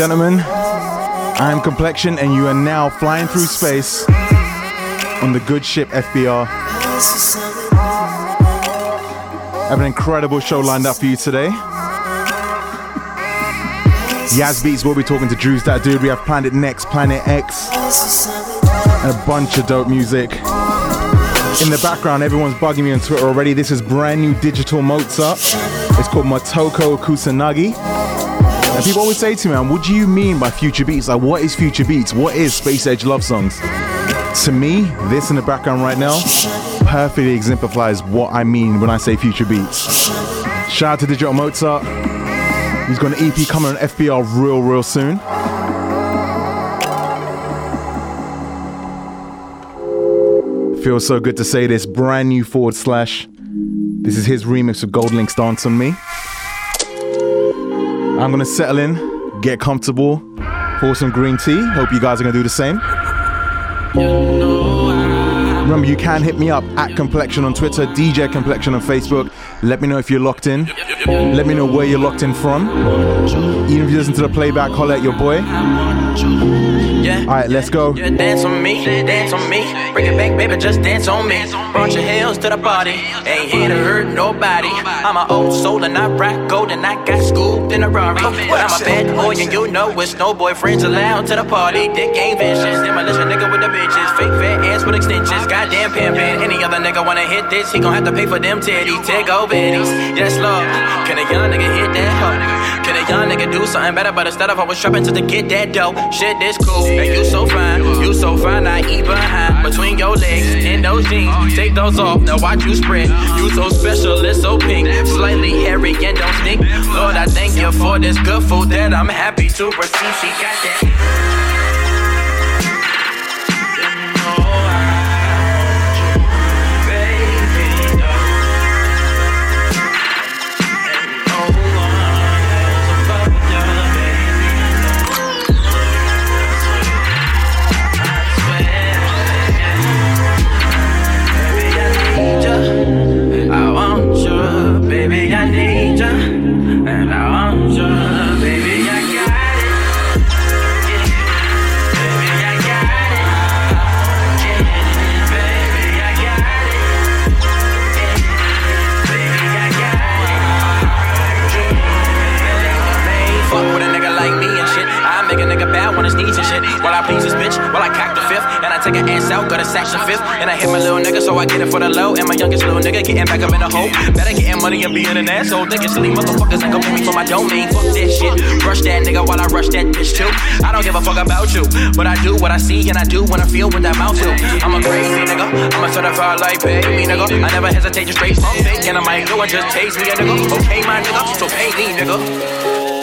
Gentlemen, I'm Complexion, and you are now flying through space on the good ship FBR. I have an incredible show lined up for you today. Yaz Beats will be talking to Drews That Dude. We have Planet Next, Planet X, and a bunch of dope music. In the background, everyone's bugging me on Twitter already. This is brand new digital Mozart. It's called Motoko Kusanagi. And people always say to me, man, what do you mean by future beats? Like, what is future beats? What is Space Age love songs? To me, this in the background right now perfectly exemplifies what I mean when I say future beats. Shout out to Digital Mozart. He's got an EP coming on FBR real, real soon. Feels so good to say this. Brand new forward slash. This is his remix of GoldLink's Dance on Me. I'm gonna settle in, get comfortable, pour some green tea. Hope you guys are gonna do the same. Remember, you can hit me up at Complexion on Twitter, DJ Complexion on Facebook. Let me know if you're locked in. Let me know where you're locked in from. Even if you listen to the playback, holler at your boy. Yeah. All right, let's go. Yeah, dance on me, dance on me. Bring it back, baby, just dance on me. Brought your heels to the party. Ain't here to hurt nobody. I'm an old soul and I rock gold and I got scooped in a Rari. But I'm a bad boy and you know it's no boyfriends allowed to the party. Dick ain't vicious. Demolition nigga with the bitches. Fake fat ass with extensions. Goddamn pimpin'. Any other nigga wanna hit this, he gon' have to pay for them titties. Take over bitties. Yes, Lord. Can a young nigga hit that hoe? Can a young nigga do something better? But instead of I was trapping to get that dough. Shit, this cool. And you so fine, you so fine, I eat behind between your legs in those jeans. Take those off, now watch you spread. You so special, it's so pink, slightly hairy and don't stink. Lord, I thank you for this good food that I'm happy to receive. She got that. Out, got a the fifth. And I hit my little nigga, so I get it for the low. And my youngest little nigga getting back up in the hole. Better getting money and being an asshole. Thinking silly motherfuckers ain't gon' pay me for my domain. Fuck that shit. Rush that nigga while I rush that bitch too. I don't give a fuck about you. But I do what I see and I do when I feel what that mouth to. I'm a crazy nigga. I'm a certified like pay me nigga. I never hesitate to straight pump fake. And I might go and just taste me a nigga. Okay, my nigga. So pay me nigga.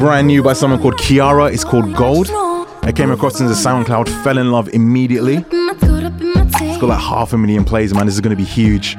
Brand new by someone called Kiiara. It's called Gold. I came across it as SoundCloud, fell in love immediately. It's got like half a million plays, man. This is going to be huge.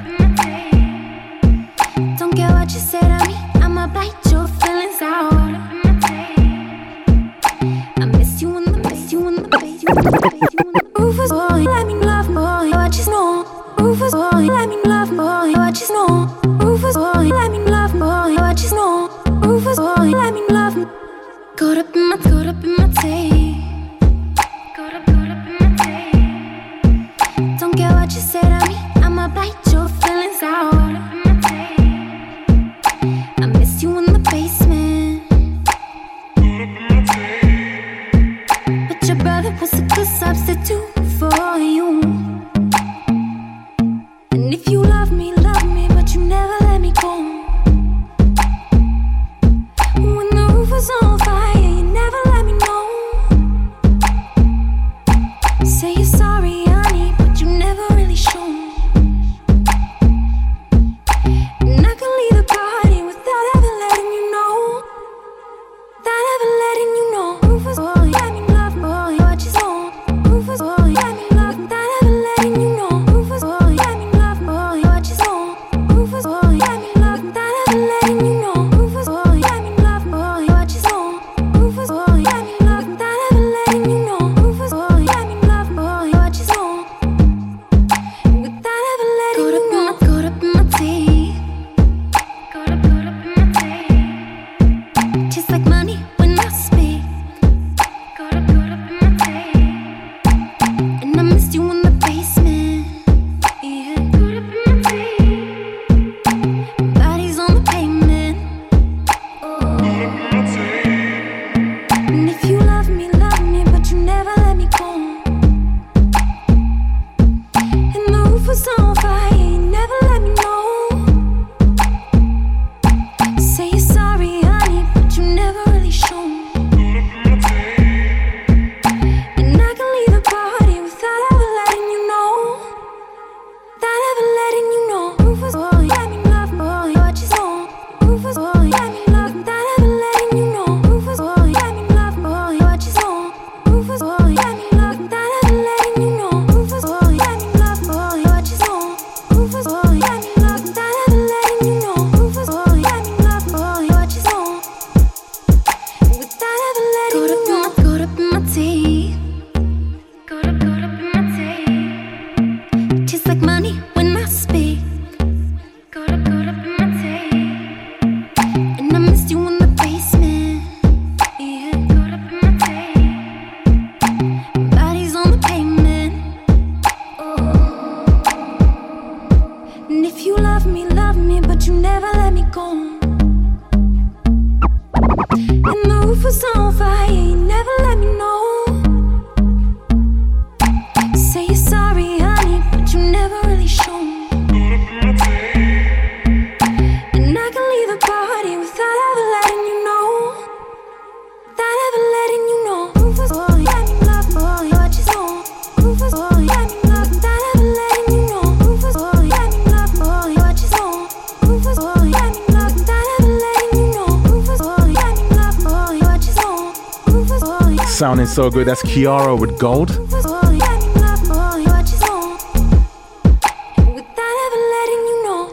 So good. That's Kiiara with Gold.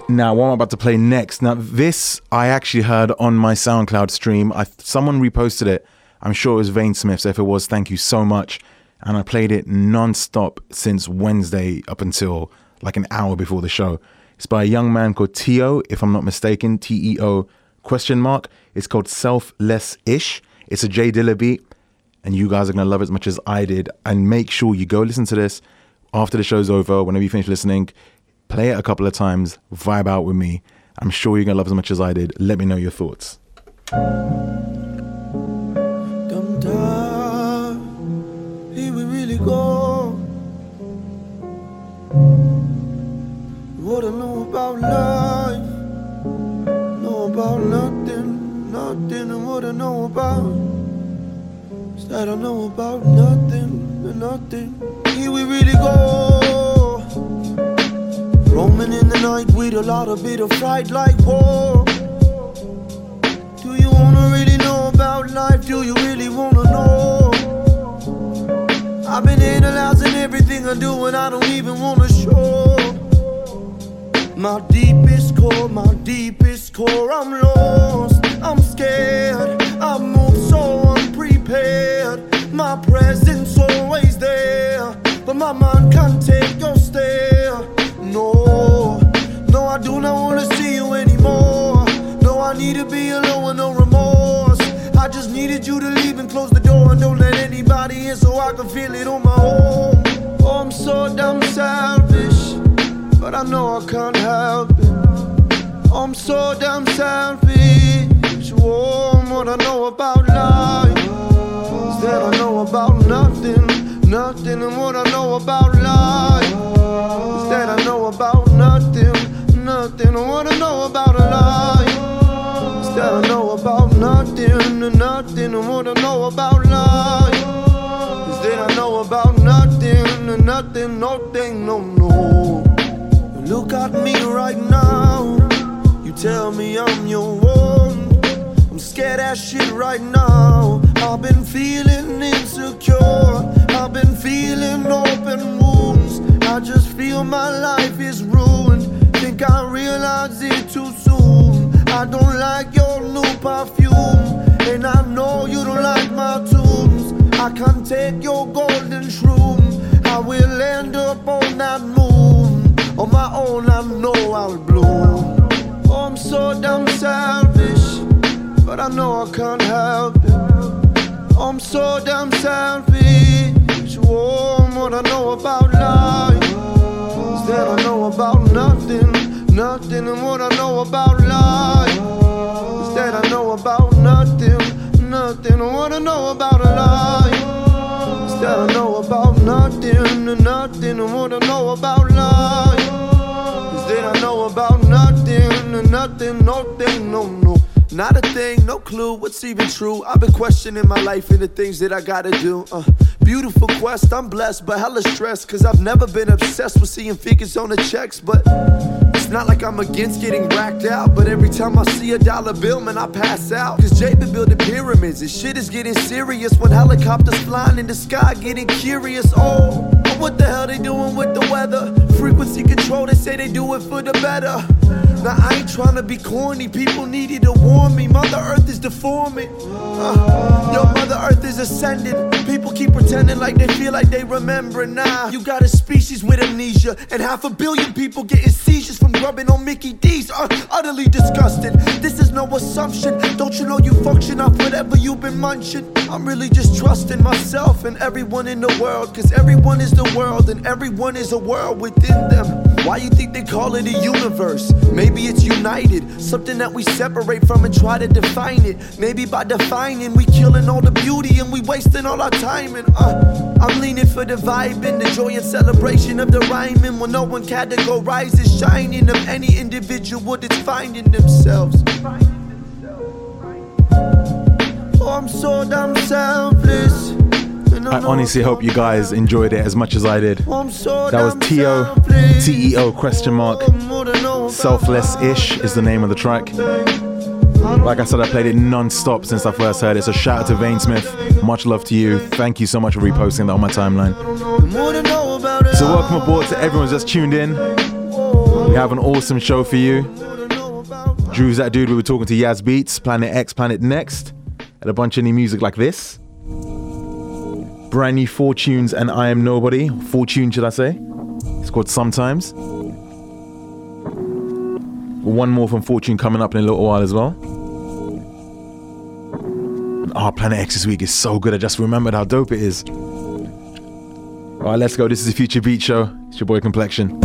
Now, what I'm about to play next. Now, this I actually heard on my SoundCloud stream. I someone reposted it. I'm sure it was Vane Smith. So if it was, thank you so much. And I played it non-stop since Wednesday up until like an hour before the show. It's by a young man called Teo, if I'm not mistaken. T E O question mark. It's called Selfless Ish. It's a J Dilla beat and you guys are going to love it as much as I did. And make sure you go listen to this after the show's over, whenever you finish listening, play it a couple of times, vibe out with me. I'm sure you're going to love as much as I did. Let me know your thoughts. What I know about life, know about nothing, nothing, and what I know about that I know about nothing, nothing. Here we really go. Roaming in the night with a lot of bit of fright like war. Do you wanna really know about life? Do you really wanna know? I've been analyzing everything I do and I don't even wanna show. My deepest core, my deepest core, I'm lost, I'm scared, I move so prepared. My presence always there, but my mind can't take your stare. No, no, I do not wanna see you anymore. No, I need to be alone with no remorse. I just needed you to leave and close the door and don't let anybody in so I can feel it on my own. Oh, I'm so damn selfish, but I know I can't help it. Oh, I'm so damn selfish. Whoa, what I know about life that I know about nothing, nothing, and what I know about life is that I know about nothing, nothing, and what I know about life is that I know about nothing, nothing, and what I know about life is that I know about nothing, nothing, nothing, no, no. Look at me right now. You tell me I'm your one. I'm scared as shit right now. I've been feeling insecure. I've been feeling open wounds. I just feel my life is ruined. Think I realized it too soon. I don't like your new perfume. And I know you don't like my tunes. I can't take your golden shroom. I will end up on that moon. On my own, I know I'll bloom. Oh, I'm so damn selfish, but I know I can't help it. I'm so damn selfish. Oh, what I know about life. Is that I know about nothing, nothing, and what I know about life. Is that I know about nothing, nothing, and what I know about life. Is that I know about nothing, nothing, and what I know about life. Is that I know about nothing, nothing, nothing, no, no. Not a thing, no clue what's even true. I've been questioning my life and the things that I gotta do. Uh, beautiful quest, I'm blessed, but hella stressed. Cause I've never been obsessed with seeing figures on the checks. But it's not like I'm against getting racked out. But every time I see a dollar bill, man, I pass out. Cause Jay been building pyramids and shit is getting serious. When helicopters flying in the sky, getting curious. Oh, but what the hell they doing with the weather? Frequency control, they say they do it for the better. Now I ain't trying to be corny, people needed to warn me. Mother Earth is deforming. Uh, yo, Mother Earth is ascending. People keep pretending like they feel like they remember. Nah, you got a species with amnesia, and half a billion people getting seizures from grubbing on Mickey D's. Uh, utterly disgusting. This is no assumption. Don't you know you function off whatever you've been munching? I'm really just trusting myself and everyone in the world, cause everyone is the world, and everyone is a world within them. Why you think they call it a universe? Maybe it's united, something that we separate from and try to define it. Maybe by defining, we killing all the beauty and we wasting all our time. And uh, I'm leaning for the vibe and the joy and celebration of the rhyming when no one categorizes shining of any individual that's finding themselves. Oh, I'm so damn selfless. I honestly hope you guys enjoyed it as much as I did. That was T.O. T-E-O question mark. Oh, more than know about Selfless-ish is the name of the track. Like I said, I played it non-stop since I first heard it. So shout out to Vane Smith. Much love to you. Thank you so much for reposting that on my timeline. More than know about it. So welcome aboard to everyone who's just tuned in. We have an awesome show for you. Drews That Dude. We were talking to Yaz Beats, Planet X, Planet Next, and a bunch of new music like this. Brand new Fortunes and IAMNOBODI. Fortune, should I say? It's called Sometimes. One more from Fortune coming up in a little while as well. Oh, Planet X this week is so good. I just remembered how dope it is. All right, let's go. This is the Future Beat Show. It's your boy Complexion.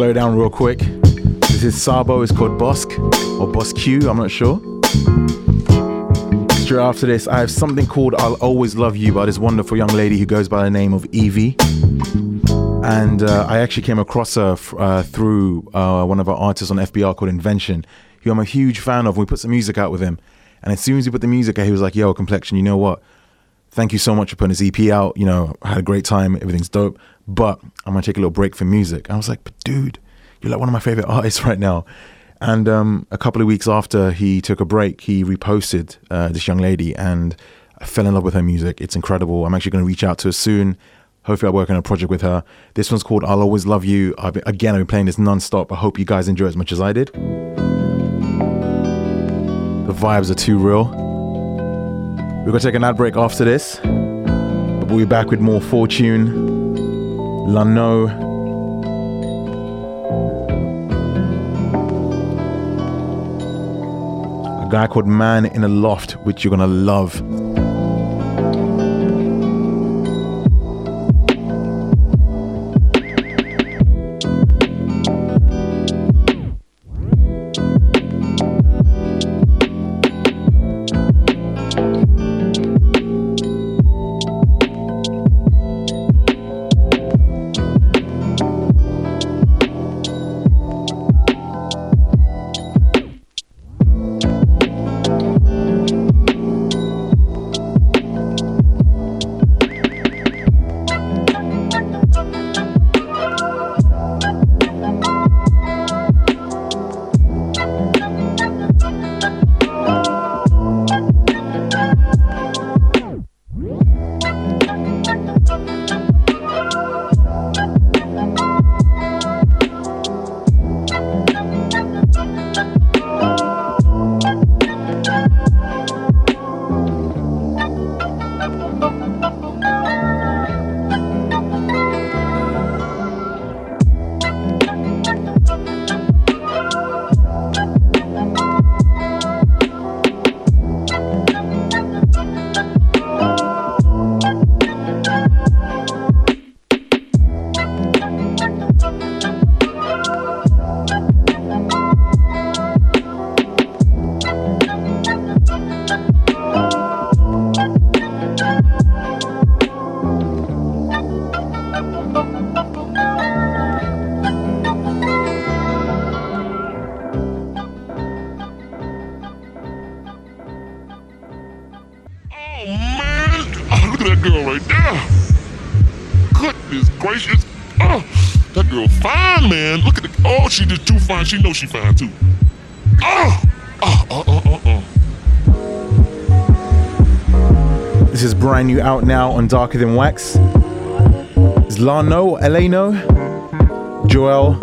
Slow down real quick. This is Sabo, it's called Bosque or Bosque, I'm not sure. Straight after this, I have something called I'll Always Love You by this wonderful young lady who goes by the name of Eevee. And uh, I actually came across her uh, through uh, one of our artists on FBR called Invention, who I'm a huge fan of. We put some music out with him. And as soon as he put the music out, he was like, yo, Complexion, you know what? Thank you so much for putting this EP out. You know, I had a great time. Everything's dope. But I'm to take a little break from music. And I was like, but dude, you're like one of my favorite artists right now. And um, a couple of weeks after he took a break, he reposted uh, this young lady, and I fell in love with her music. It's incredible. I'm actually to reach out to her soon. Hopefully, I'll work on a project with her. This one's called I'll Always Love You. I've been, again, I've been playing this non-stop. I hope you guys enjoy as much as I did. The vibes are too real. We're going to take an ad break after this, but we'll be back with more Fortune, La-no, a guy called Man in a Loft, which you're gonna love. She knows she fine too. Oh, oh, oh. This is brand new out now on Darker Than Wax. It's La-no, Eleno, Joel,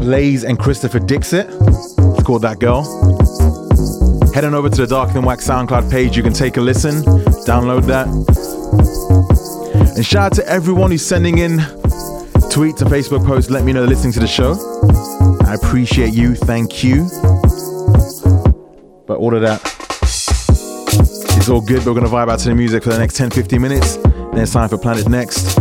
Blaze, and Christopher Dixit. It's called That Girl. Head on over to the Darker Than Wax SoundCloud page. You can take a listen, download that. And shout out to everyone who's sending in tweets and Facebook posts, let me know listening to the show. I appreciate you. Thank you. But all of that is all good. We're going to vibe out to the music for the next 10 15 minutes. Then it's time for Planet Next.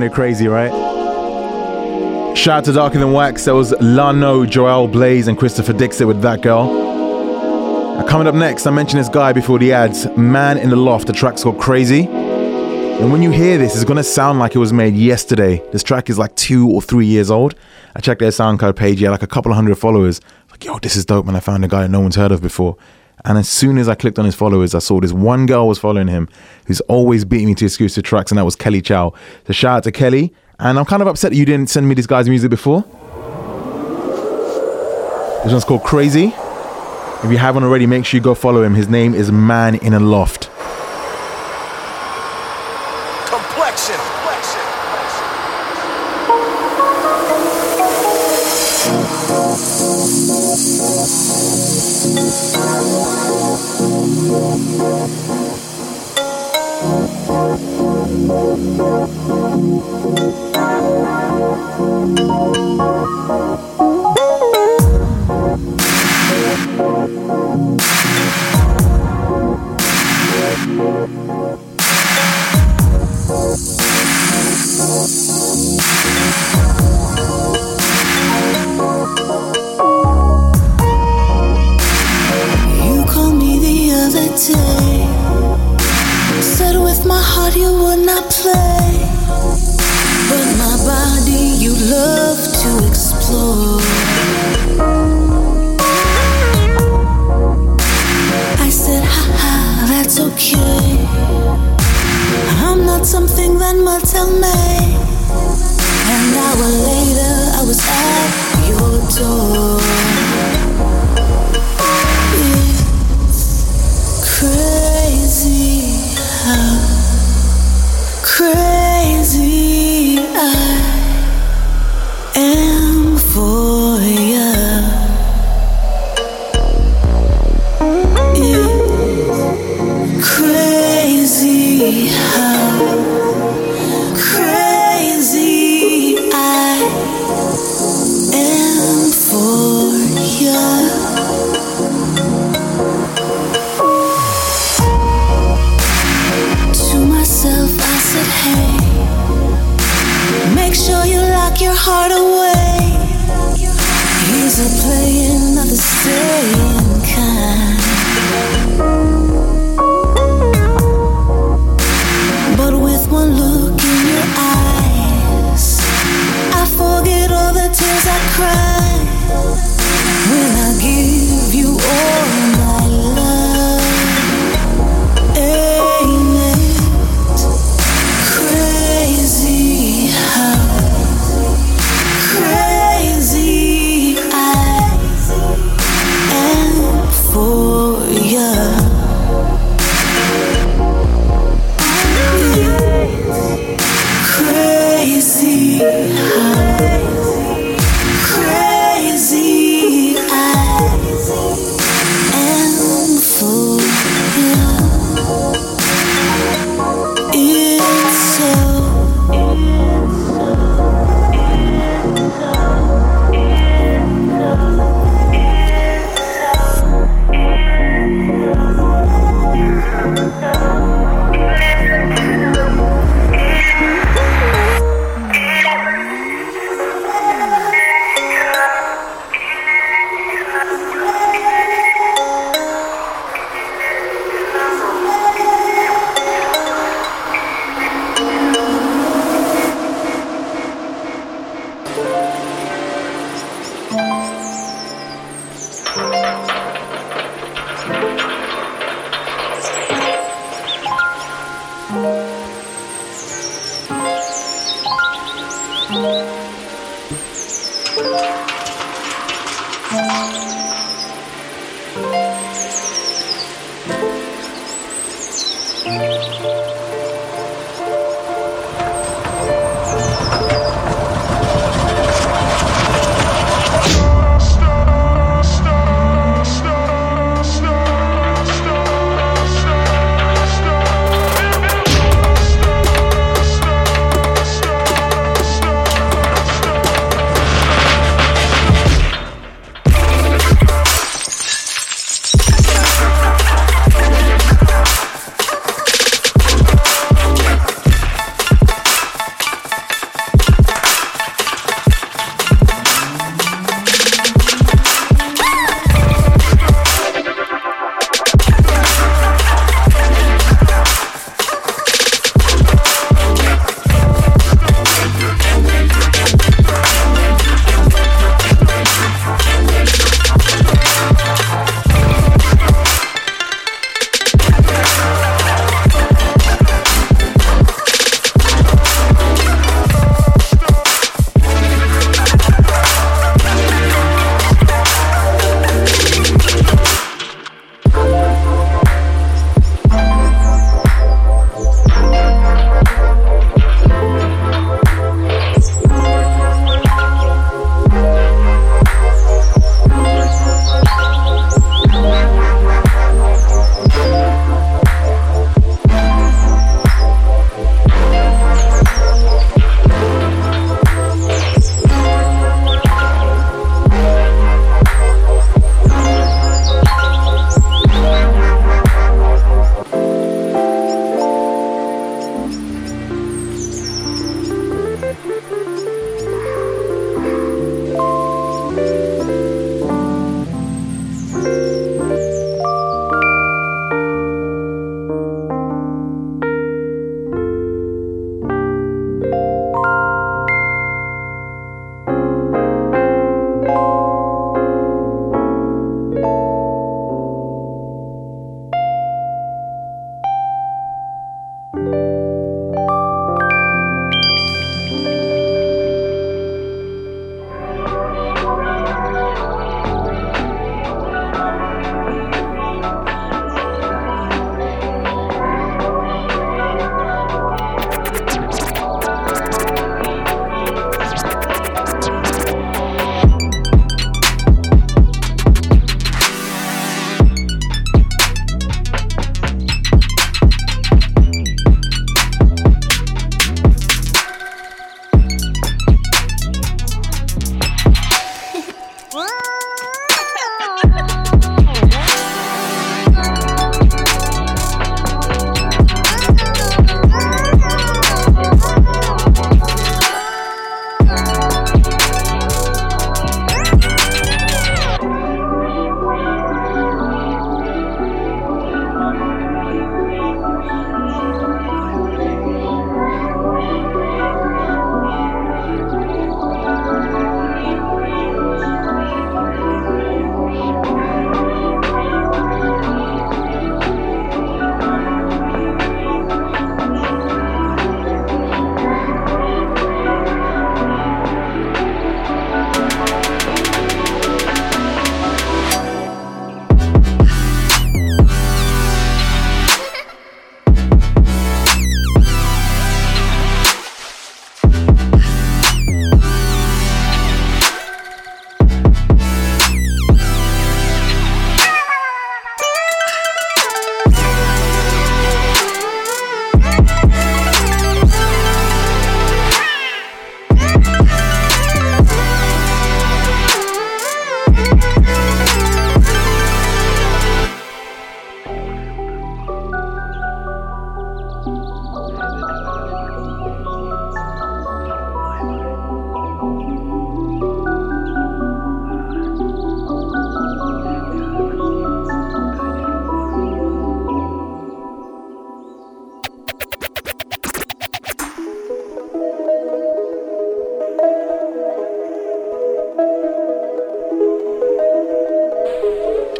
Sounded crazy, right? Shout out to Darker Than Wax. That was La-no, Joel Blaze, and Christopher Dixit with that girl. Now, coming up next, I mentioned this guy before the ads Man in the Loft. The track's called Crazy. And when you hear this, it's gonna sound like it was made yesterday. This track is like two or three years old. I checked their SoundCloud page, yeah, like a couple of hundred followers. Like, yo, this is dope, man. I found a guy that no one's heard of before. And as soon as I clicked on his followers, I saw this one girl was following him who's always beating me to exclusive tracks, and that was Kelly Chow. So shout out to Kelly. And I'm kind of upset that you didn't send me this guy's music before. This one's called Crazy. If you haven't already, make sure you go follow him. His name is Man in a Loft. soul.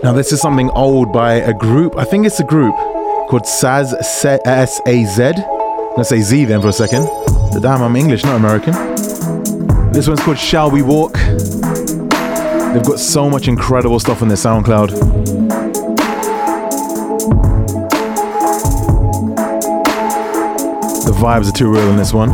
Now, this is something old by a group. I think it's a group called Saz S A Z. Let's say Z then for a second. Damn, I'm English, not American. This one's called Shall We Walk. They've got so much incredible stuff on their SoundCloud. The vibes are too real in this one.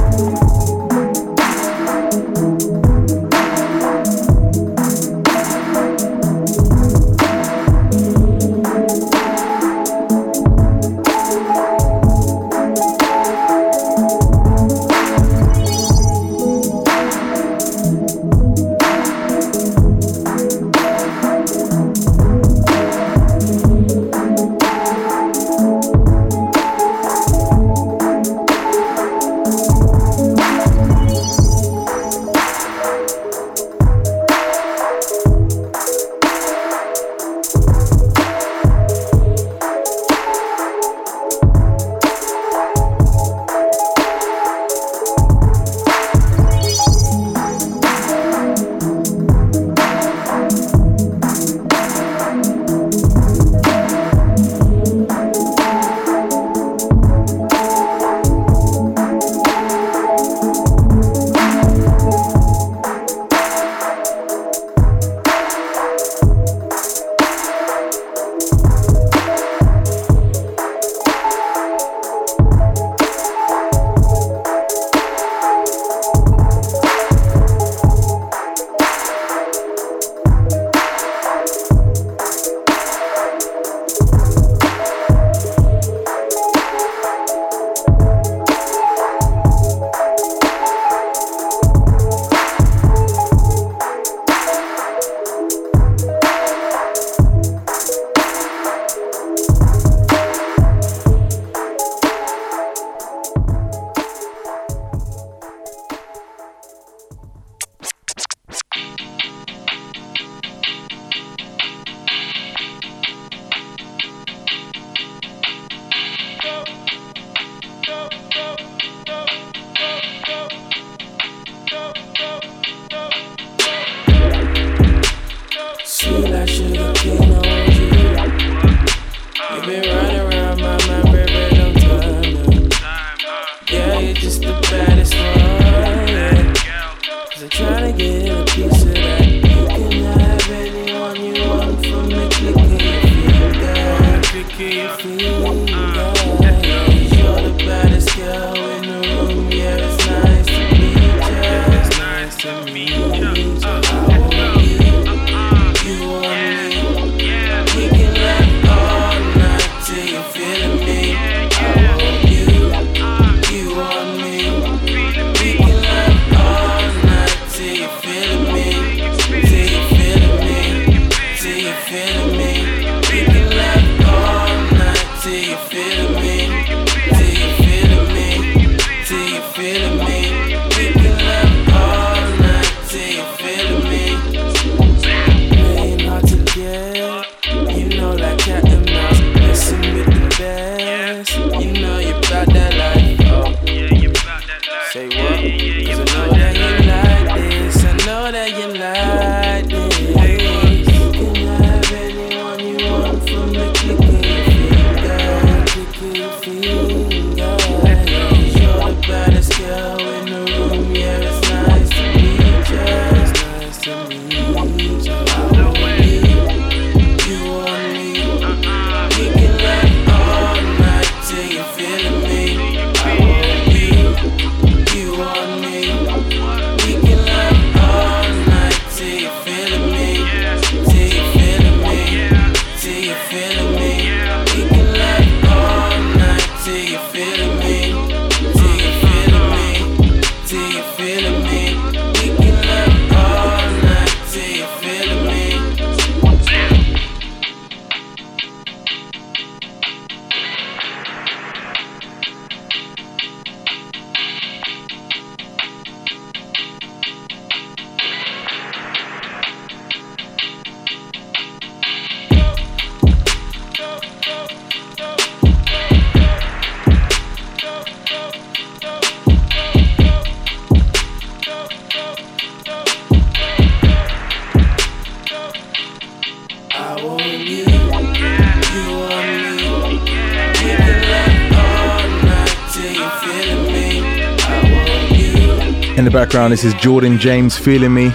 Background, this is Jordan James feeling me,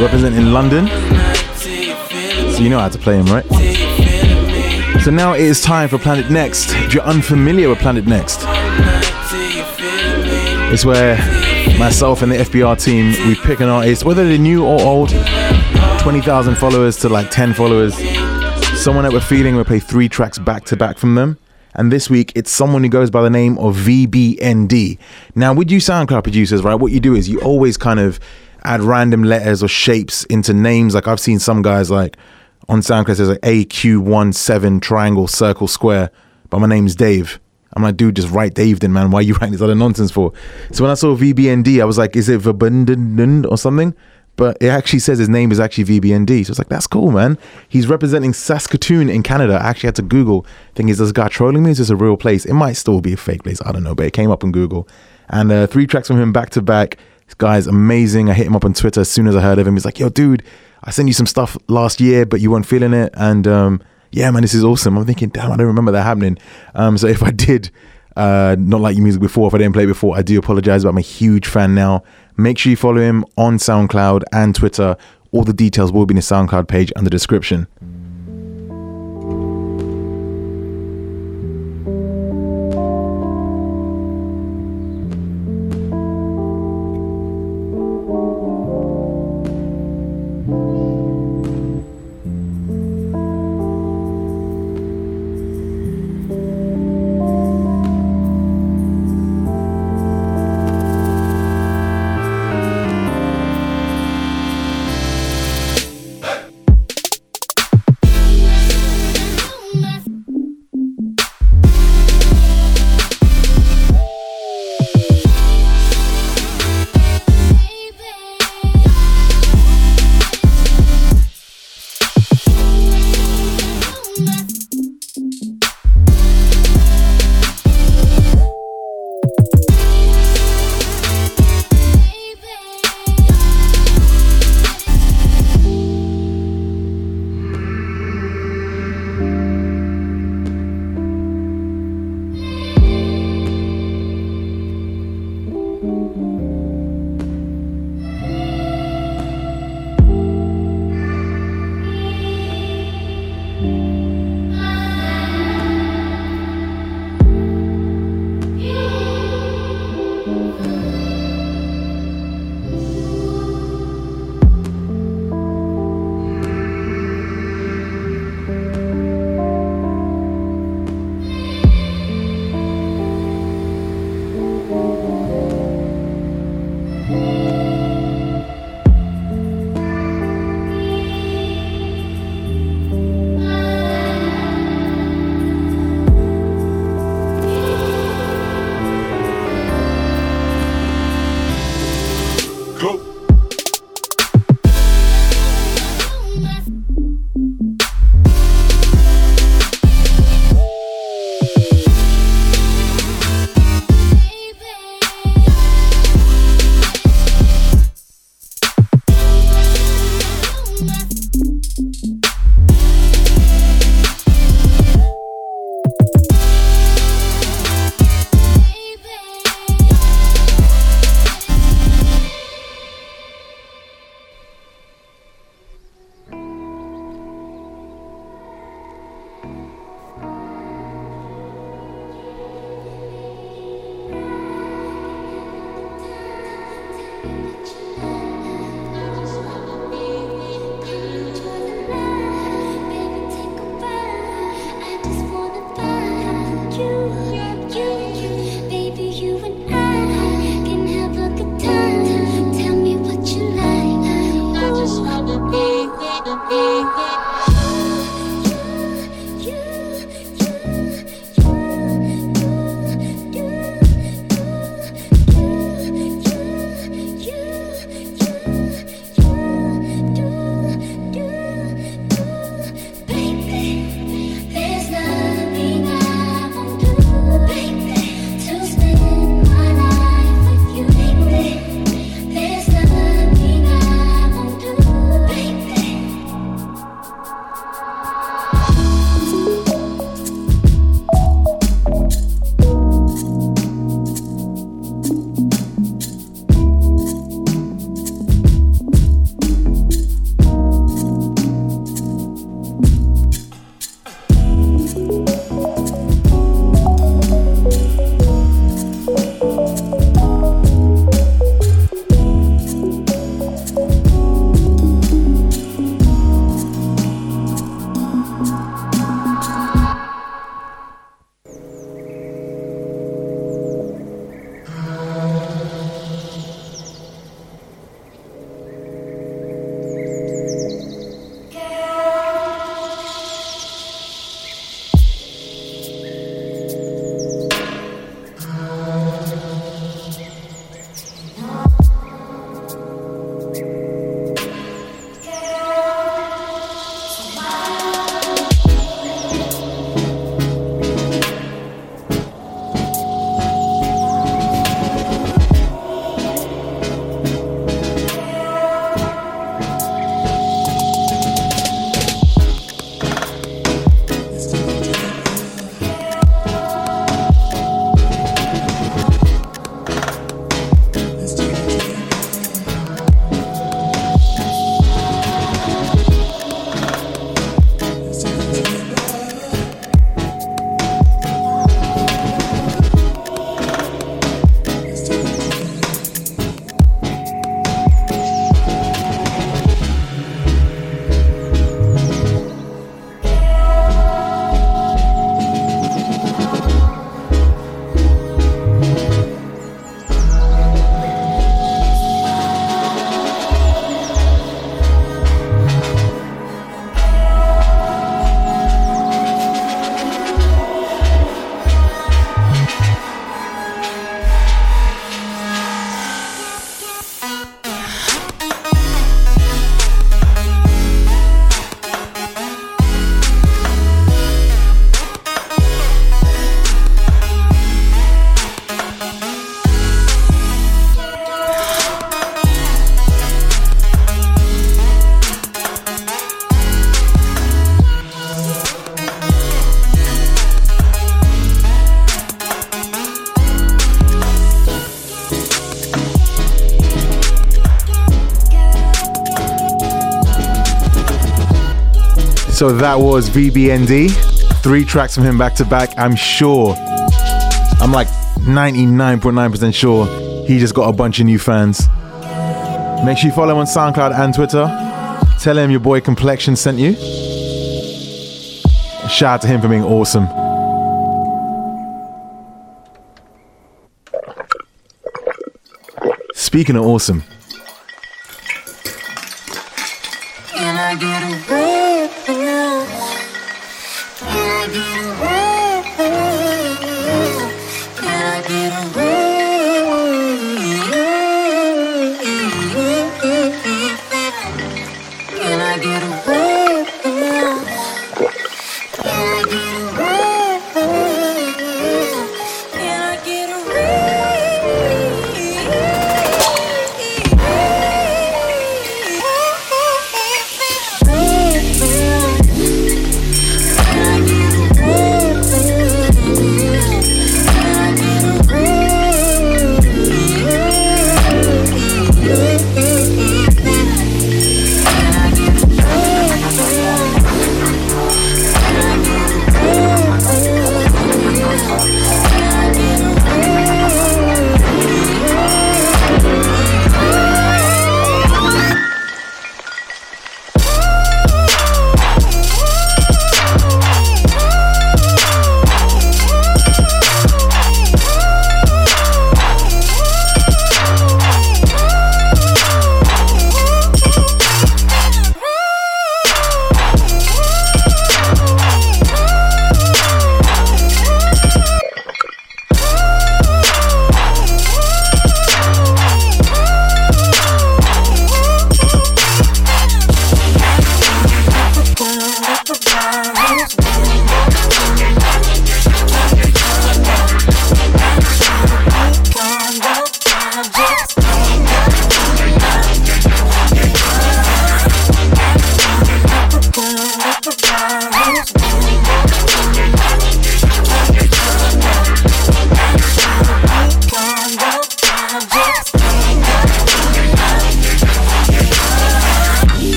representing London. So you know how to play him, right? So now it is time for Planet Next. If you're unfamiliar with Planet Next, it's where myself and the FBR team we pick an artist, whether they're new or old, 20,000 followers to like 10 followers, someone that we're feeling, we play three tracks back to back from them. And this week, it's someone who goes by the name of VBND. Now, with you SoundCloud producers, right, what you do is you always kind of add random letters or shapes into names. Like I've seen some guys like on SoundCloud says like AQ17 triangle circle square, but my name's Dave. I'm like, dude, just write Dave then, man. Why are you writing this other nonsense for? So when I saw VBND, I was like, is it Verbundend or something? But it actually says his name is actually VBND. So it's like, that's cool, man. He's representing Saskatoon in Canada. I actually had to Google, think, is this guy trolling me? Is this a real place? It might still be a fake place. I don't know, but it came up on Google. And uh, three tracks from him back to back. This guy's amazing. I hit him up on Twitter as soon as I heard of him. He's like, yo, dude, I sent you some stuff last year, but you weren't feeling it. And um, yeah, man, this is awesome. I'm thinking, damn, I don't remember that happening. Um, so if I did uh, not like your music before, if I didn't play it before, I do apologize, but I'm a huge fan now. Make sure you follow him on SoundCloud and Twitter. All the details will be in the SoundCloud page and the description. So that was VBND. Three tracks from him back to back. I'm sure, I'm like 99.9% sure he just got a bunch of new fans. Make sure you follow him on SoundCloud and Twitter. Tell him your boy Complexion sent you. Shout out to him for being awesome. Speaking of awesome,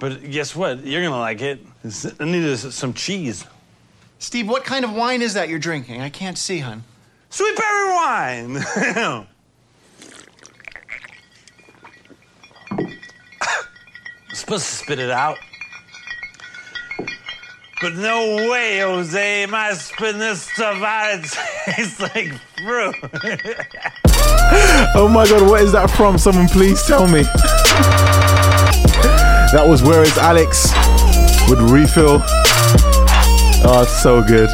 but guess what? You're gonna like it. It's- I need some cheese. Steve, what kind of wine is that you're drinking? I can't see, hun. Sweet berry wine. I'm supposed to spit it out. But no way, Jose. Am I spitting this stuff out? It tastes like fruit. Oh my god, what is that from? Someone please tell me. That was Where is Alex with Refill. Oh, so good.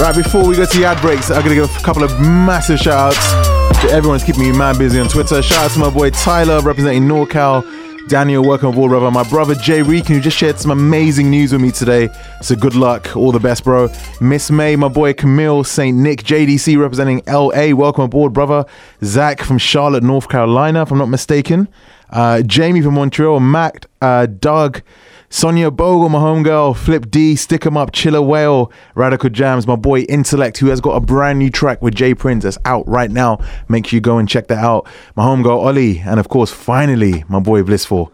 Right, before we go to the ad breaks, I'm gonna give a couple of massive shout outs to everyone who's keeping me man busy on Twitter. Shout out to my boy Tyler representing NorCal. Daniel, welcome aboard, brother. My brother Jay Reek, who just shared some amazing news with me today. So good luck. All the best, bro. Miss May, my boy Camille St. Nick, JDC representing LA. Welcome aboard, brother. Zach from Charlotte, North Carolina, if I'm not mistaken. Uh, Jamie from Montreal, Mac, uh, Doug, Sonia Bogle, my homegirl, Flip D, Stick 'em Up, Chiller Whale, Radical Jams, my boy Intellect, who has got a brand new track with Jay Prince that's out right now. Make sure you go and check that out. My homegirl Ollie, and of course, finally, my boy Blissful.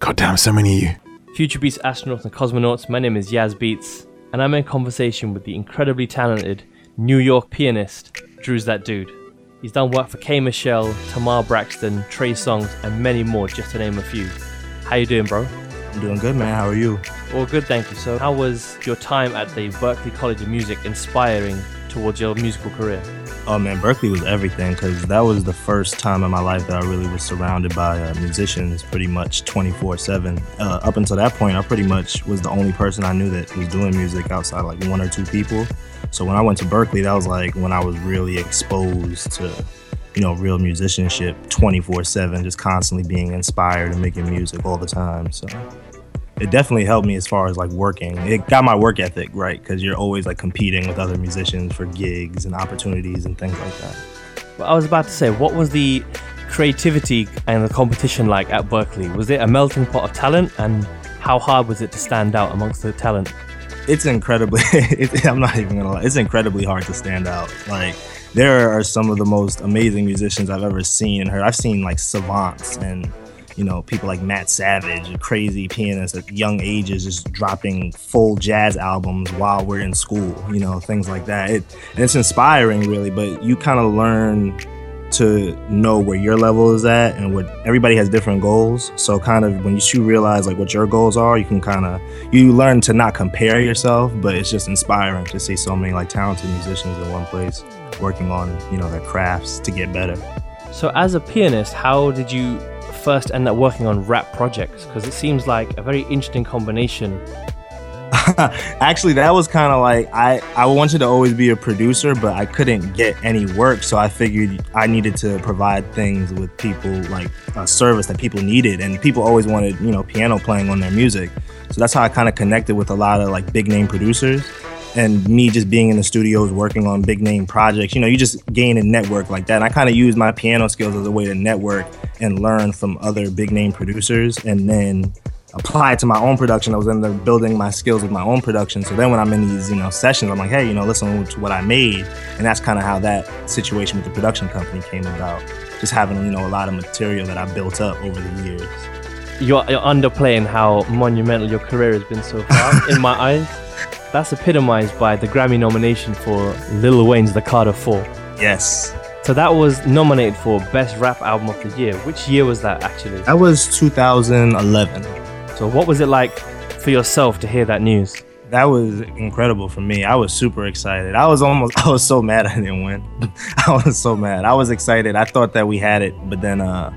God damn, so many of you. Future Beats astronauts and cosmonauts, my name is Yaz Beats, and I'm in conversation with the incredibly talented New York pianist, Drews That Dude. He's done work for K. Michelle, Tamar Braxton, Trey Songz, and many more, just to name a few. How you doing, bro? I'm doing good, man. How are you? All good, thank you. So, how was your time at the Berklee College of Music inspiring towards your musical career? Oh man, Berklee was everything because that was the first time in my life that I really was surrounded by uh, musicians pretty much 24 7. Uh, up until that point, I pretty much was the only person I knew that was doing music outside like one or two people. So when I went to Berklee, that was like when I was really exposed to you know, real musicianship 24 7, just constantly being inspired and making music all the time. So it definitely helped me as far as like working. It got my work ethic right because you're always like competing with other musicians for gigs and opportunities and things like that. Well, I was about to say, what was the creativity and the competition like at Berklee? Was it a melting pot of talent, and how hard was it to stand out amongst the talent? It's incredibly. It, I'm not even gonna lie. It's incredibly hard to stand out. Like there are some of the most amazing musicians I've ever seen and heard. I've seen like savants and you know people like Matt Savage, crazy pianists at young ages, just dropping full jazz albums while we're in school. You know things like that. It, and it's inspiring, really. But you kind of learn to know where your level is at and what everybody has different goals. So kind of when you realize like what your goals are you can kind of you learn to not compare yourself but it's just inspiring to see so many like talented musicians in one place working on you know their crafts to get better. So as a pianist how did you first end up working on rap projects? Because it seems like a very interesting combination Actually, that was kind of like I I wanted to always be a producer, but I couldn't get any work, so I figured I needed to provide things with people like a service that people needed, and people always wanted you know piano playing on their music. So that's how I kind of connected with a lot of like big name producers. And me just being in the studios working on big name projects, you know, you just gain a network like that. And I kind of use my piano skills as a way to network and learn from other big name producers. And then apply it to my own production. I was in there building my skills with my own production. So then when I'm in these, you know, sessions, I'm like, hey, you know, listen to what I made. And that's kind of how that situation with the production company came about. Just having, you know, a lot of material that I built up over the years. You're, you're underplaying how monumental your career has been so far, in my eyes. That's epitomized by the Grammy nomination for Lil Wayne's The Carter 4. Yes. So that was nominated for Best Rap Album of the Year. Which year was that actually? That was 2011. So, what was it like for yourself to hear that news? That was incredible for me. I was super excited. I was almost, I was so mad I didn't win. I was so mad. I was excited. I thought that we had it, but then uh,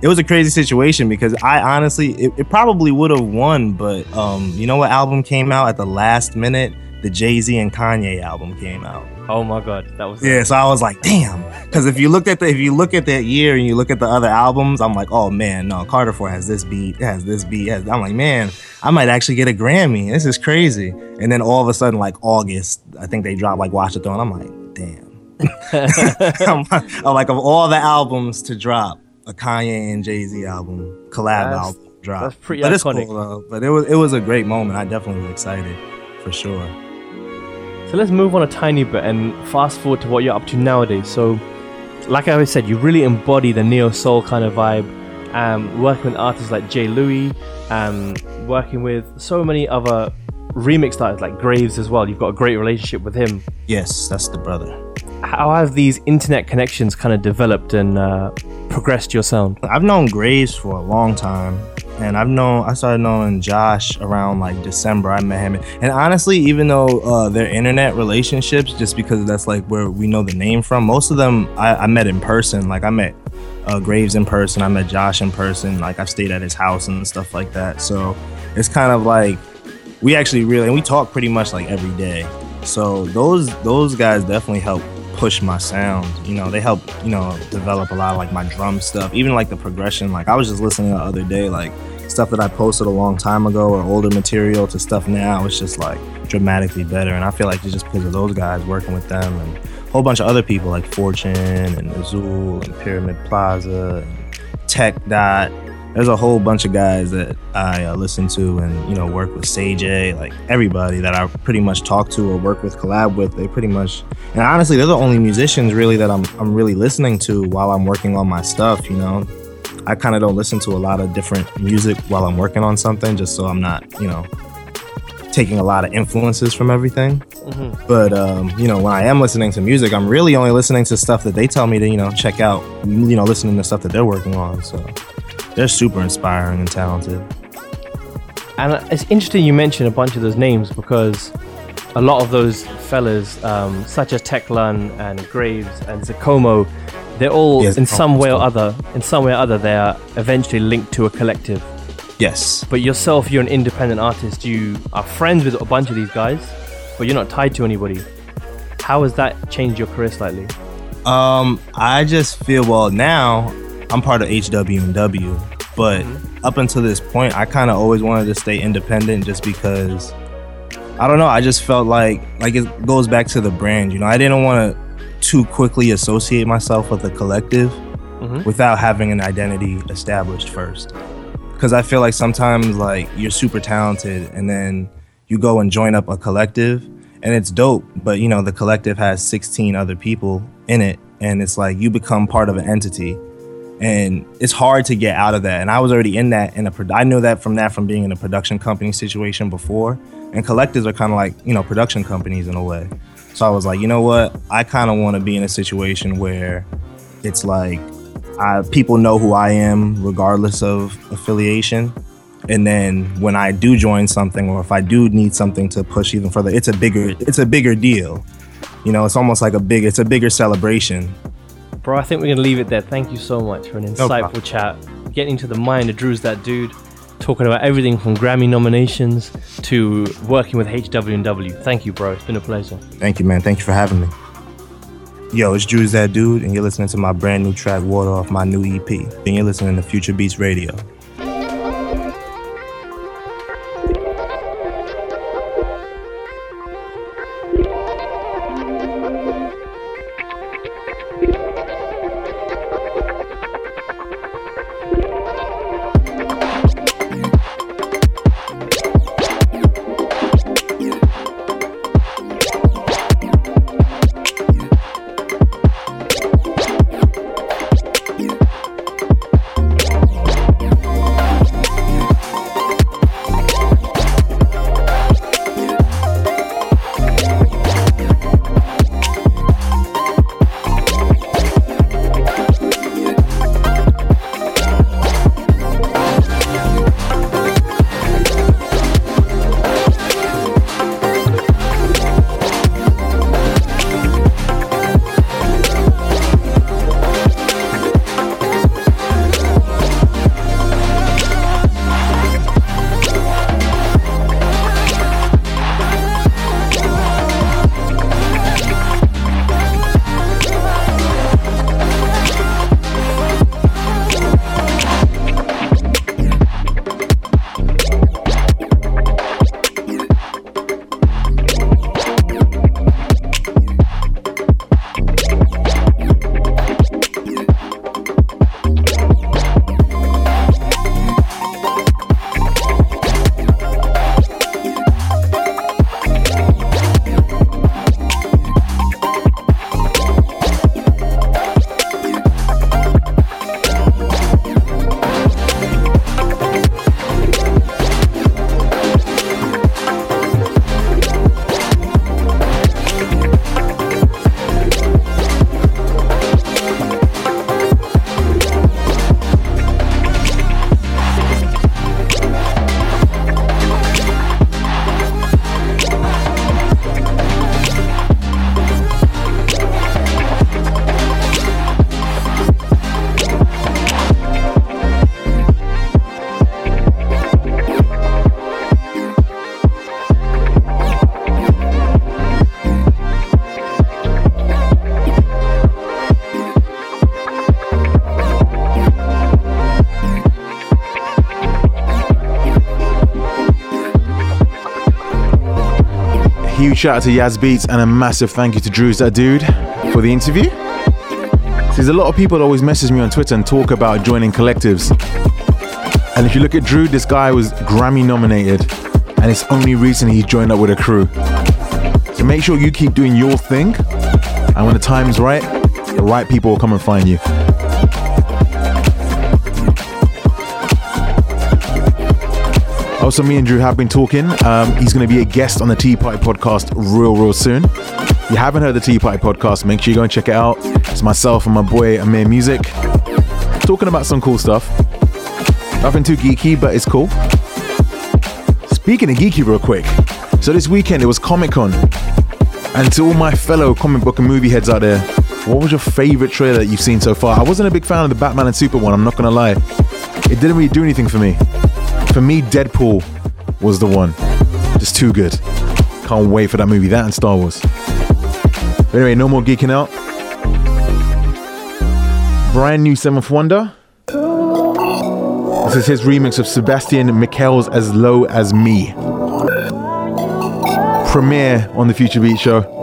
it was a crazy situation because I honestly, it, it probably would have won, but um, you know what album came out at the last minute? The Jay Z and Kanye album came out. Oh my god, that was yeah. So I was like, damn. Because if you look at the if you look at that year and you look at the other albums, I'm like, oh man, no, Carter Four has this beat, has this beat. Has, I'm like, man, I might actually get a Grammy. This is crazy. And then all of a sudden, like August, I think they dropped like Watch the Throne. I'm like, damn. I'm, I'm like, of all the albums to drop, a Kanye and Jay Z album collab that's, album drop. That's pretty but iconic. Cool. But it was it was a great moment. I definitely was excited for sure. So let's move on a tiny bit and fast forward to what you're up to nowadays. So, like I always said, you really embody the neo soul kind of vibe. Um, working with artists like Jay Louis, um, working with so many other remix artists like Gravez as well. You've got a great relationship with him. Yes, that's the brother. How have these internet connections kind of developed and uh, progressed your sound? I've known Gravez for a long time and I've known I started knowing Josh around like December. I met him, and honestly, even though uh, they're internet relationships, just because that's like where we know the name from, most of them I, I met in person. Like I met uh, Gravez in person, I met Josh in person. Like I've stayed at his house and stuff like that. So it's kind of like we actually really and we talk pretty much like every day. So those those guys definitely help push my sound. You know, they help, you know, develop a lot of like my drum stuff, even like the progression. Like I was just listening the other day, like stuff that I posted a long time ago or older material to stuff now. It's just like dramatically better. And I feel like it's just because of those guys working with them and a whole bunch of other people like Fortune and Azul and Pyramid Plaza and Tech Dot there's a whole bunch of guys that I uh, listen to and you know work with Sage like everybody that I pretty much talk to or work with collab with. They pretty much and honestly they're the only musicians really that I'm I'm really listening to while I'm working on my stuff you know? I kind of don't listen to a lot of different music while I'm working on something just so I'm not you know taking a lot of influences from everything. Mm-hmm. but um, you know when I am listening to music I'm really only listening to stuff that they tell me to you know check out you know listening to stuff that they're working on so they're super inspiring and talented. And it's interesting you mention a bunch of those names because a lot of those fellas, um, such as Teklan and Gravez and Zacomo, they're all yes, in some way or other, in some way or other, they are eventually linked to a collective. Yes. But yourself, you're an independent artist. You are friends with a bunch of these guys, but you're not tied to anybody. How has that changed your career slightly? Um, I just feel well now. I'm part of HW&W, but Mm-hmm. up until this point, I kind of always wanted to stay independent, just because I don't know. I just felt like like it goes back to the brand. You know, I didn't want to too quickly associate myself with a collective Mhm. without having an identity established first. Because I feel like sometimes like you're super talented and then you go and join up a collective and it's dope, but you know the collective has 16 other people in it and it's like you become part of an entity and it's hard to get out of that. And i was already in that in a pro- i knew that from that from being in a production company situation before. And collectives are kind of like you know production companies in a way. So i was like you know what? I kind of want to be in a situation where it's like I, people know who i am regardless of affiliation. And then when i do join something or if i do need something to push even further it's a bigger it's a bigger deal. You know it's almost like a big it's a bigger celebration Bro, I think we're going to leave it there. Thank you so much for an insightful problem. chat. Getting into the mind of Drews That Dude, talking about everything from Grammy nominations to working with HW&W. Thank you, bro. It's been a pleasure. Thank you, man. Thank you for having me. Yo, it's Drews That Dude, and you're listening to my brand new track, Water, off my new EP. And you're listening to Future Beats Radio. Huge shout out to Yaz Beats and a massive thank you to Drews That Dude for the interview. There's a lot of people always message me on Twitter and talk about joining collectives. And if you look at Drew, this guy was Grammy nominated, and it's only recently he joined up with a crew. So make sure you keep doing your thing, and when the time's right, the right people will come and find you. Also, me and Drew have been talking. Um, he's going to be a guest on the Tea Party podcast real, real soon. If you haven't heard the Tea Party podcast, make sure you go and check it out. It's myself and my boy Amir Music talking about some cool stuff. Nothing too geeky, but it's cool. Speaking of geeky, real quick. So this weekend it was Comic Con, and to all my fellow comic book and movie heads out there, what was your favorite trailer that you've seen so far? I wasn't a big fan of the Batman and Super one. I'm not gonna lie. It didn't really do anything for me. For me, Deadpool was the one. Just too good. Can't wait for that movie. That and Star Wars. But anyway, no more geeking out. brand new SevnthWonder. This is his remix of Sebastian Mikael's As Low As Me. Premiere on the Future Beat Show.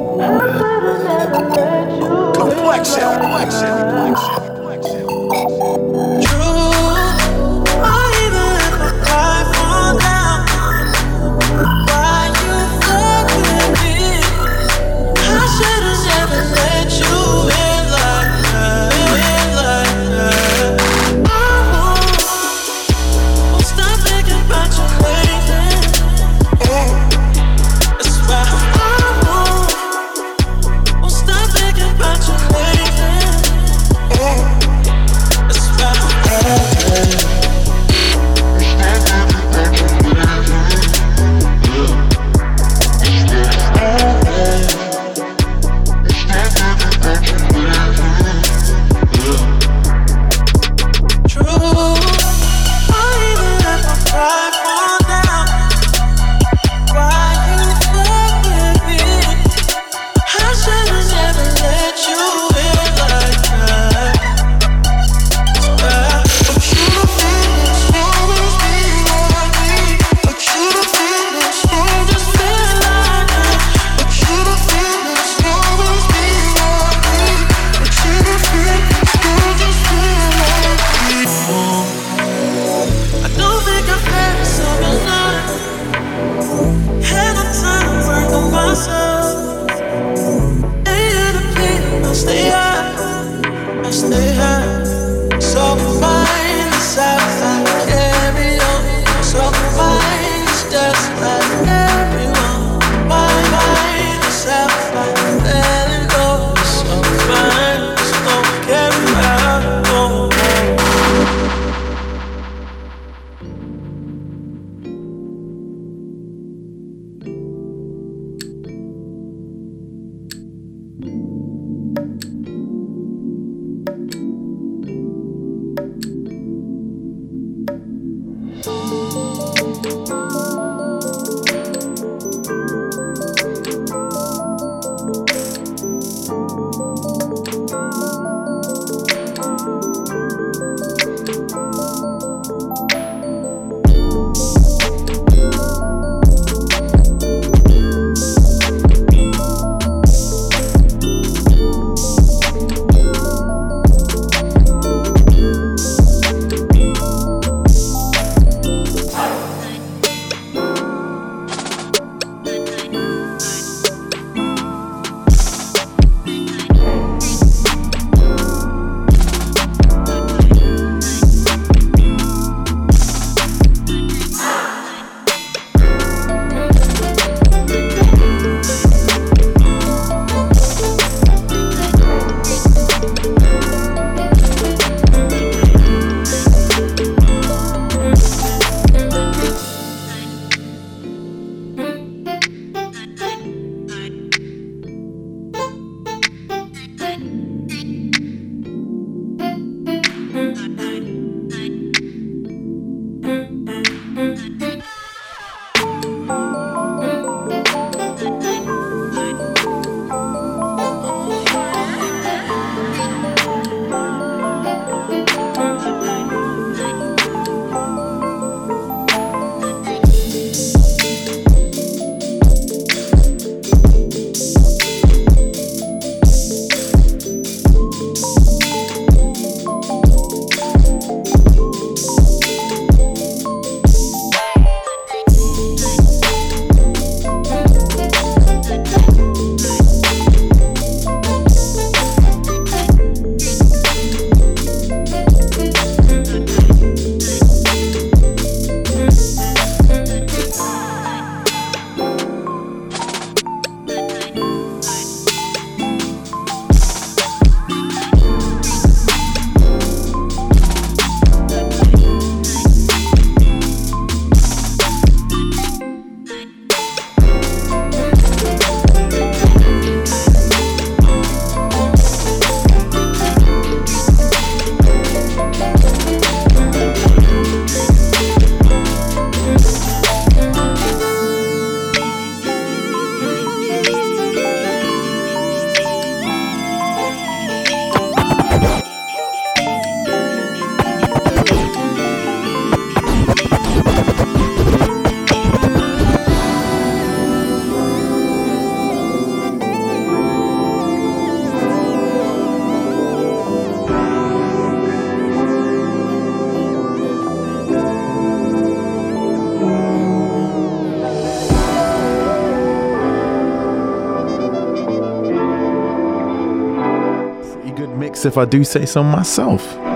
If I do say so myself.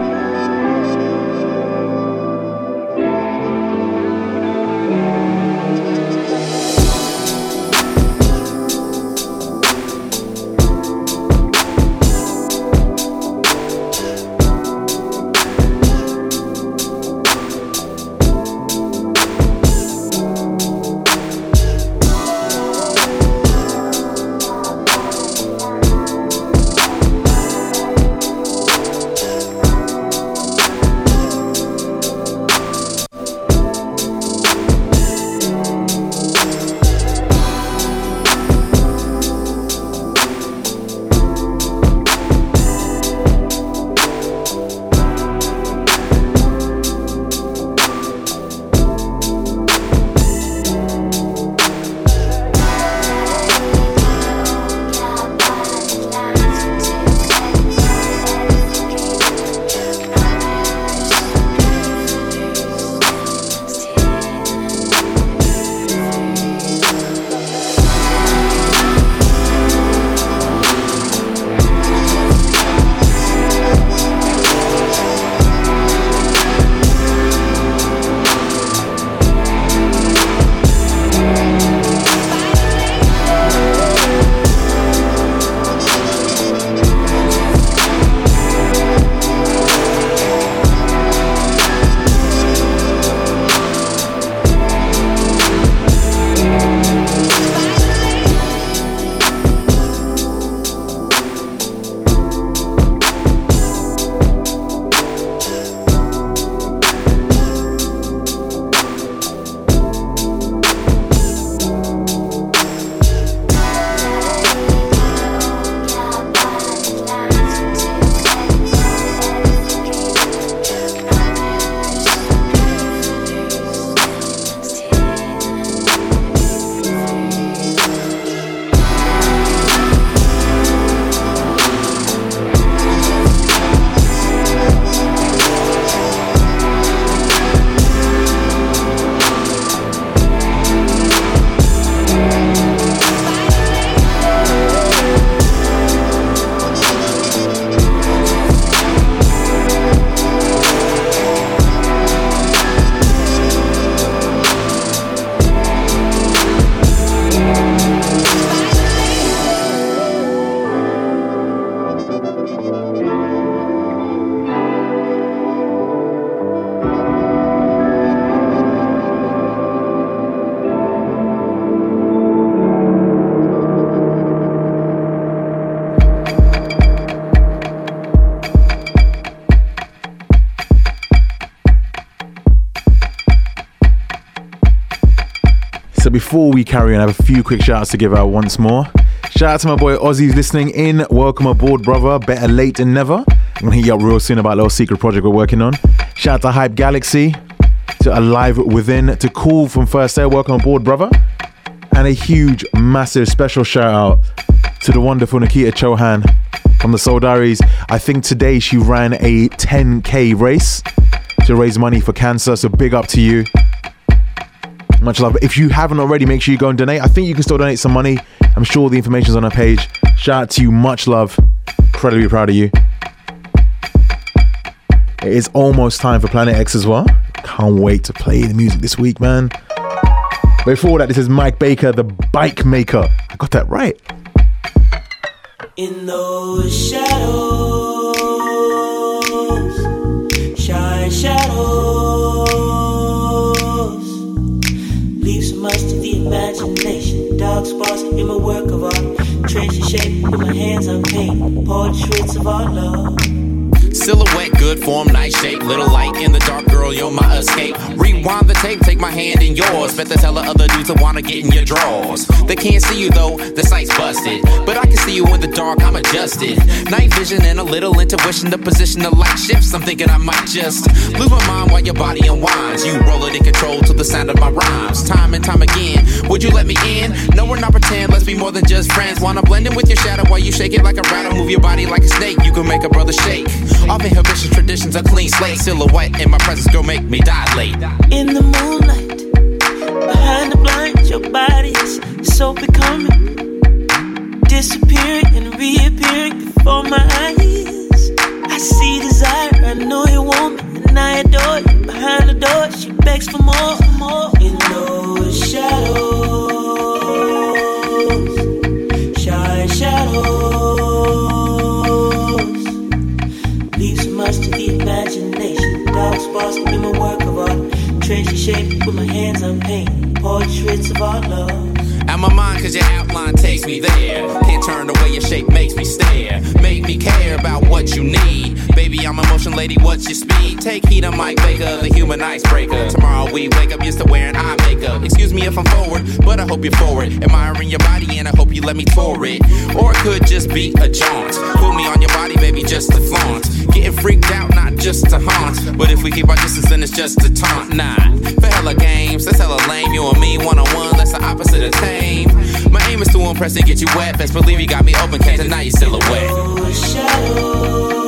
Before we carry on, I have a few quick shout outs to give out once more. Shout out to my boy Ozzy who's listening in. Welcome aboard, brother. Better late than never. I'm gonna hit you up real soon about a little secret project we're working on. Shout out to Hype Galaxy, to Alive Within, to Cool from First Air. Welcome aboard, brother. And a huge, massive, special shout out to the wonderful Nikita Chohan from the Soul Diaries. I think today she ran a 10k race to raise money for cancer. So big up to you. Much love. If you haven't already, make sure you go and donate. I think you can still donate some money. I'm sure the information's on our page. Shout out to you. Much love. Incredibly proud of you. It is almost time for Planet X as well. Can't wait to play the music this week, man. Before that, this is Mike Baker, the bike maker. I got that right. In those shadows, shape with my hands unpainted. Portraits of our love. Silhouette, good form, nice shape, little light in the dark, girl, you're my escape. Rewind the tape, take my hand in yours. Bet the tell the other dudes that wanna get in your drawers. They can't see you though, the sight's busted. But I can see you in the dark, I'm adjusted. Night vision and a little intuition, the position the light shifts. I'm thinking I might just lose my mind while your body unwinds. You roll it in control to the sound of my rhymes. Time and time again, would you let me in? No, we're not pretend, let's be more than just friends. Wanna blend in with your shadow while you shake it like a rattle, move your body like a snake. You can make a brother shake. Off inhibition, traditions, a clean slate. Silhouette in my presence, girl, make me dilate. In the moonlight, behind the blinds, your body is so becoming. Disappearing and reappearing before my eyes. I see desire, I know you want me, and I adore you. Behind the door, she begs for more, more. In those shadows, art, treasure shaped with my hands I'm portraits of our love. Out my mind, cause your outline takes me there. Can't turn away, your shape makes me stare. Make me care about what you need. Baby, I'm a motion lady, what's your speed? Take heat, I'm Mike Baker, the human icebreaker. Tomorrow we wake up used to wearing eye makeup. Excuse me if I'm forward, but I hope you're forward. Admiring your body, and I hope you let me tour it. Or it could just be a jaunt. Pull me on your body, baby, just to flaunt. Getting freaked out, not just to haunt. But if we keep our distance, then it's just a taunt. Nah, for hella games, that's hella lame. You and me, one on one, that's the opposite of tame. My aim is to impress and get you wet. Best believe you got me open, can't deny your silhouette. Shy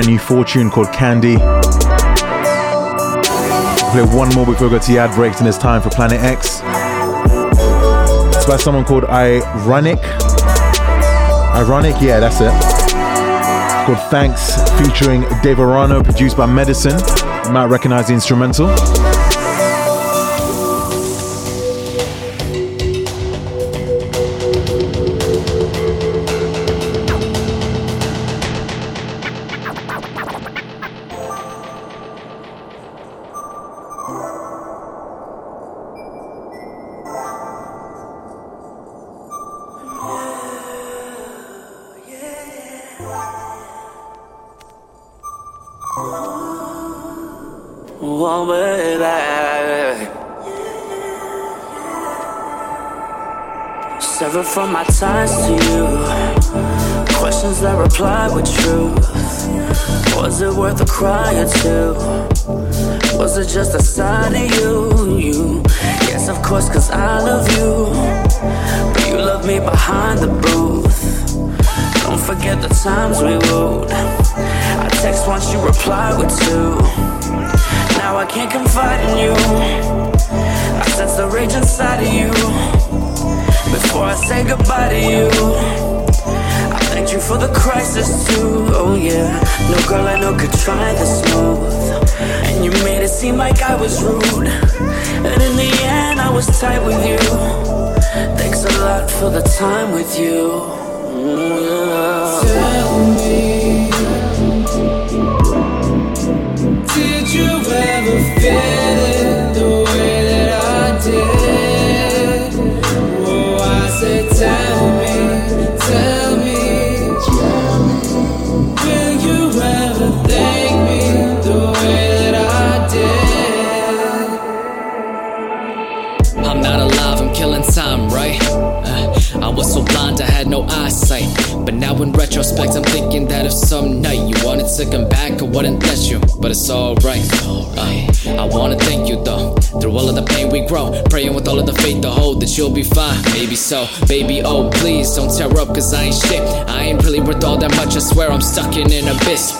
brand new fortune called Candy. Play one more before we go to the ad breaks, and it's time for Planet X. It's by someone called Irahnik. Irahnik, yeah, that's it. It's called Thanks, featuring Deverano, produced by Medasin. You might recognize the instrumental.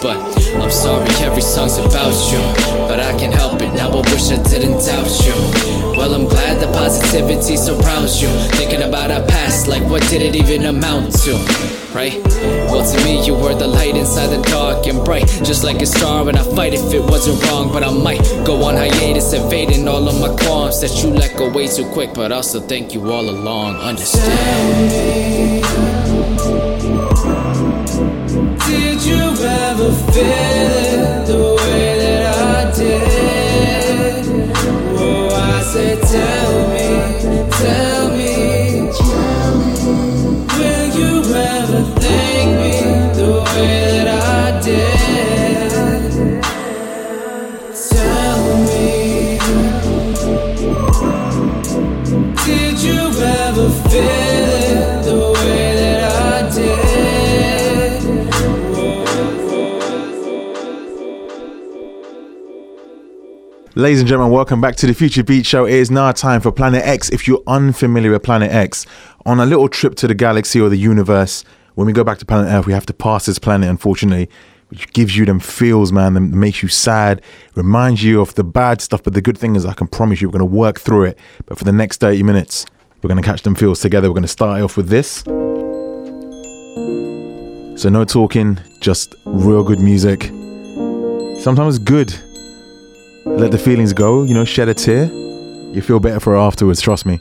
But I'm sorry, every song's about you. But I can't help it, now I wish I didn't doubt you. Well, I'm glad the positivity surrounds you. Thinking about our past, like what did it even amount to? Right? Well, to me, you were the light inside the dark and bright. Just like a star, and I fight if it wasn't wrong. But I might go on hiatus, evading all of my qualms that you let go way too quick. But I'll thank you all along. Understand? Ever feel Ladies and gentlemen, welcome back to the Future Beat Show. It is now time for Planet X. If you're unfamiliar with Planet X, on a little trip to the galaxy or the universe, when we go back to planet Earth, we have to pass this planet, unfortunately, which gives you them feels, man, that makes you sad, reminds you of the bad stuff. But the good thing is, I can promise you, we're going to work through it. But for the next 30 minutes, we're going to catch them feels together. We're going to start off with this. So, no talking, just real good music. Sometimes good. Let the feelings go, you know, shed a tear. You feel better for it afterwards, trust me.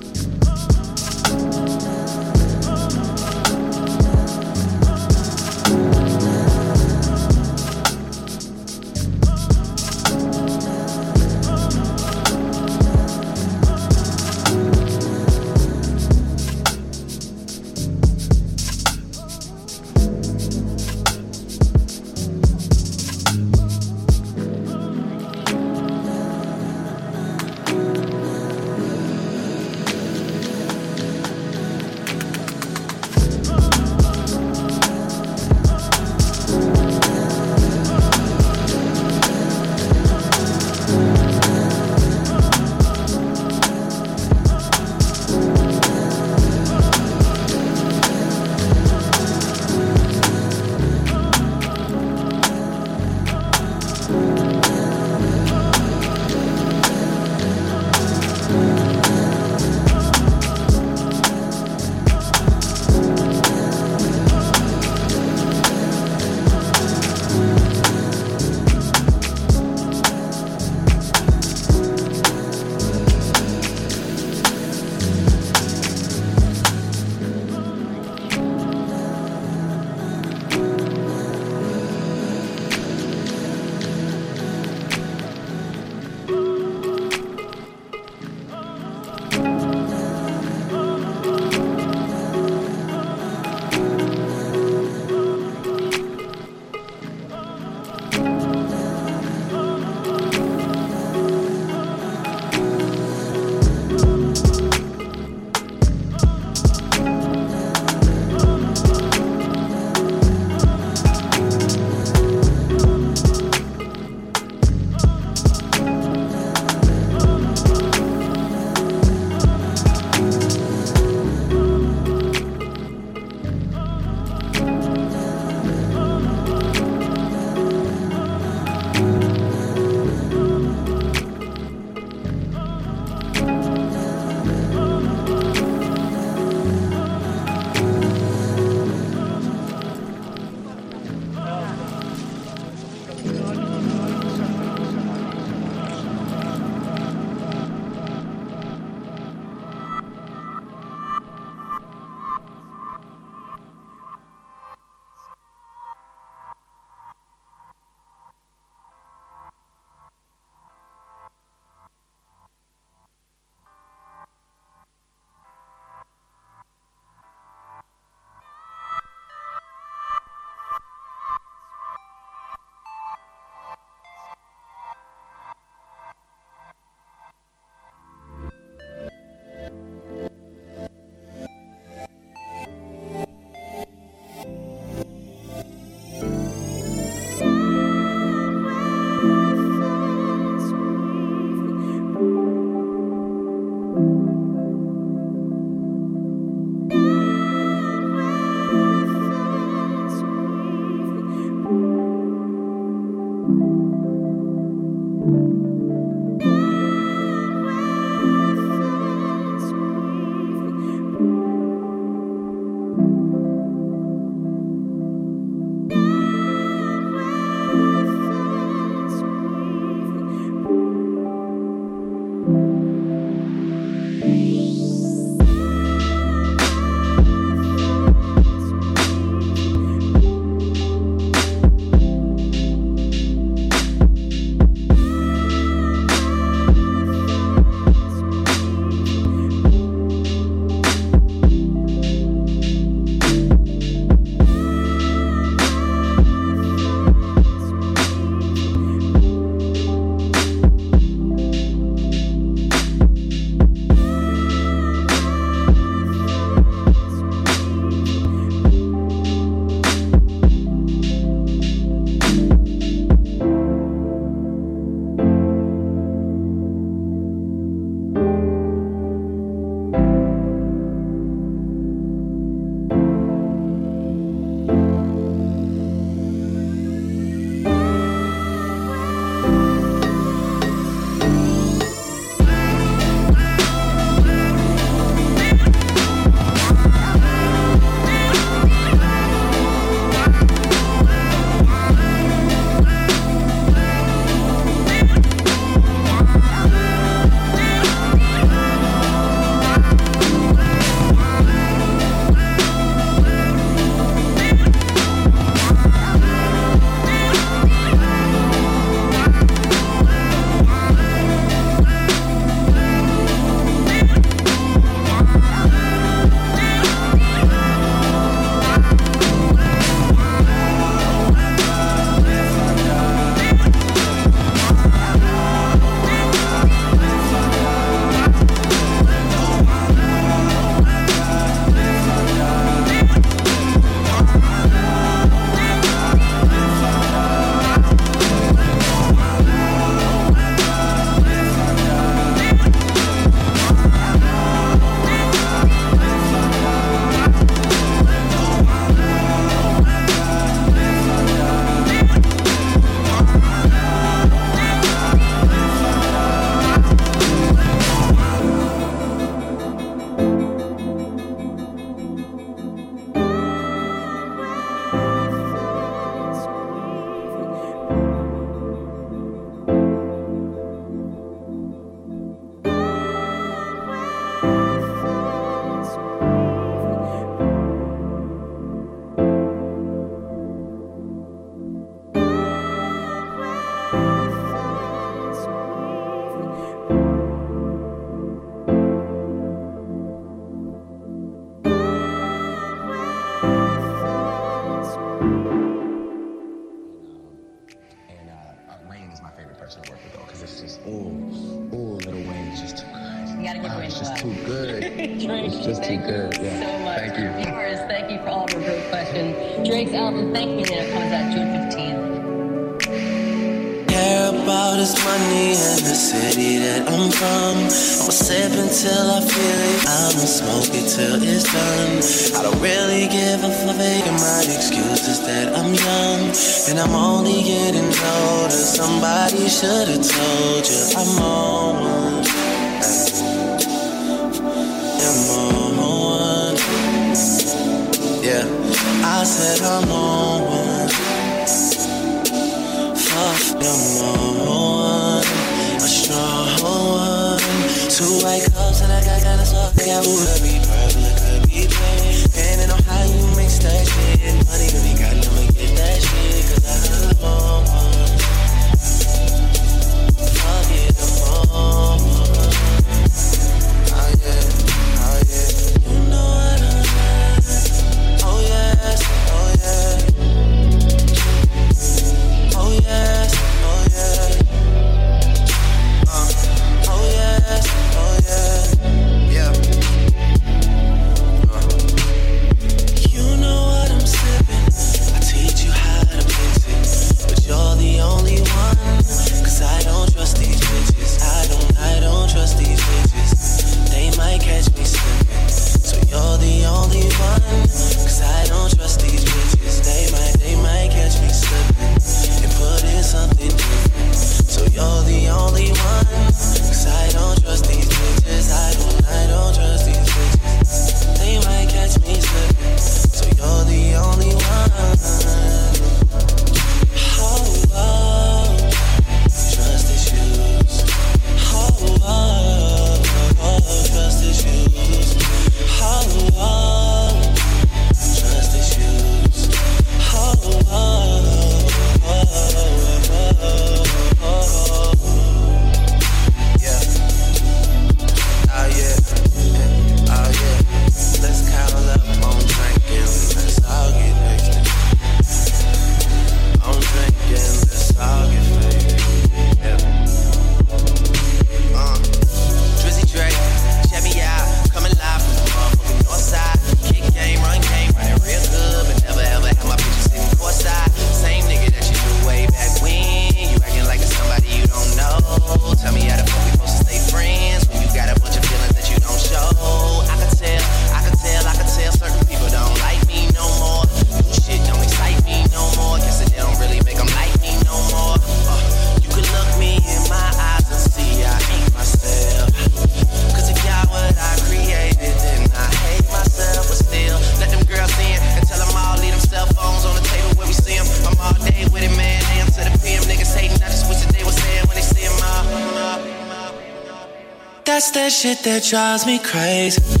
That drives me crazy.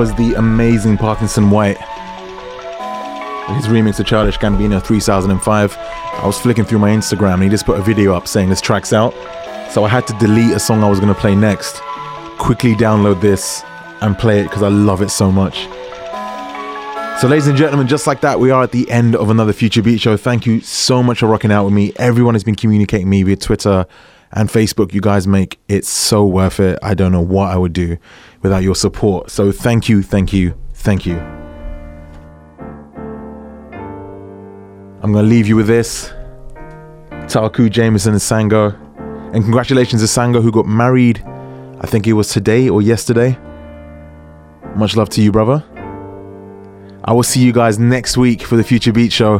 Was the amazing Parkinson White. His remix of Childish Gambino 3005. I was flicking through my Instagram and he just put a video up saying this track's out. So I had to delete a song I was going to play next, quickly download this and play it because I love it so much. So, ladies and gentlemen, just like that, we are at the end of another Future Beat Show. Thank you so much for rocking out with me. Everyone has been communicating me via Twitter and Facebook. You guys make it so worth it. I don't know what I would do without your support. So, thank you, thank you, thank you. I'm going to leave you with this Ta-ku, JMSN, and Sango. And congratulations to Sango, who got married, I think it was today or yesterday. Much love to you, brother. I will see you guys next week for the Future Beat Show.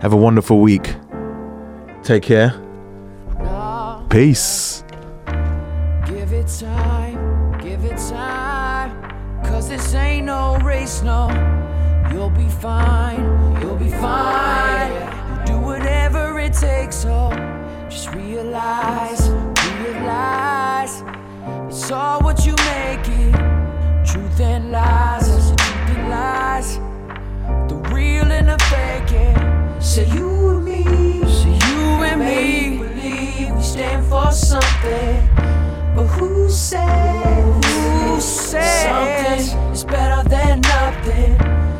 Have a wonderful week. Take care. Peace. Give it time, give it time. Cause this ain't no race, no. You'll be fine, you'll be fine. You'll do whatever it takes, so just realize, realize. It's all what you make it. Truth and lies, truth and lies. The real and the fake. Say you and me, and me. Believe we stand for something. But who said, who said something is better than nothing?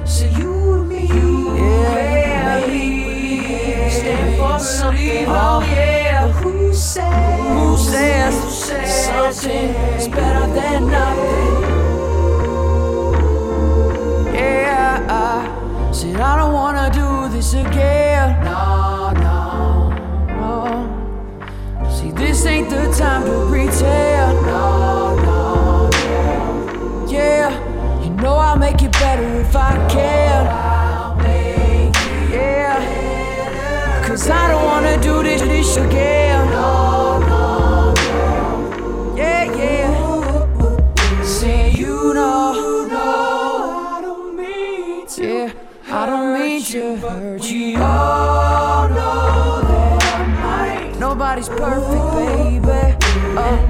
So you and me, yeah, me. We stand for something. Oh, oh yeah, but who says, who says something is better than nothing? Yeah, I said I don't wanna do this again. The time to pretend. No, no, no. Yeah, you know I'll make it better if I can. Yeah, cause I don't wanna do this, this again. No, no, no. Yeah, yeah. Say you know, know. I don't mean to. Yeah, I don't mean to hurt you. Nobody's perfect, baby. Oh,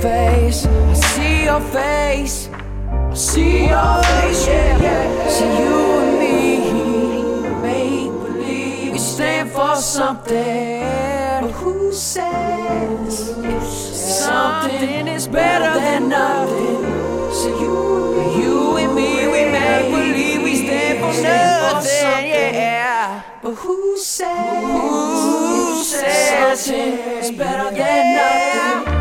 face, I see your face. I see your face, yeah, yeah. See you and me, make believe we stand for something. But who says something is better than nothing? So you, you and me, we make believe we stand for nothing, yeah. But who says, who says something is better than nothing?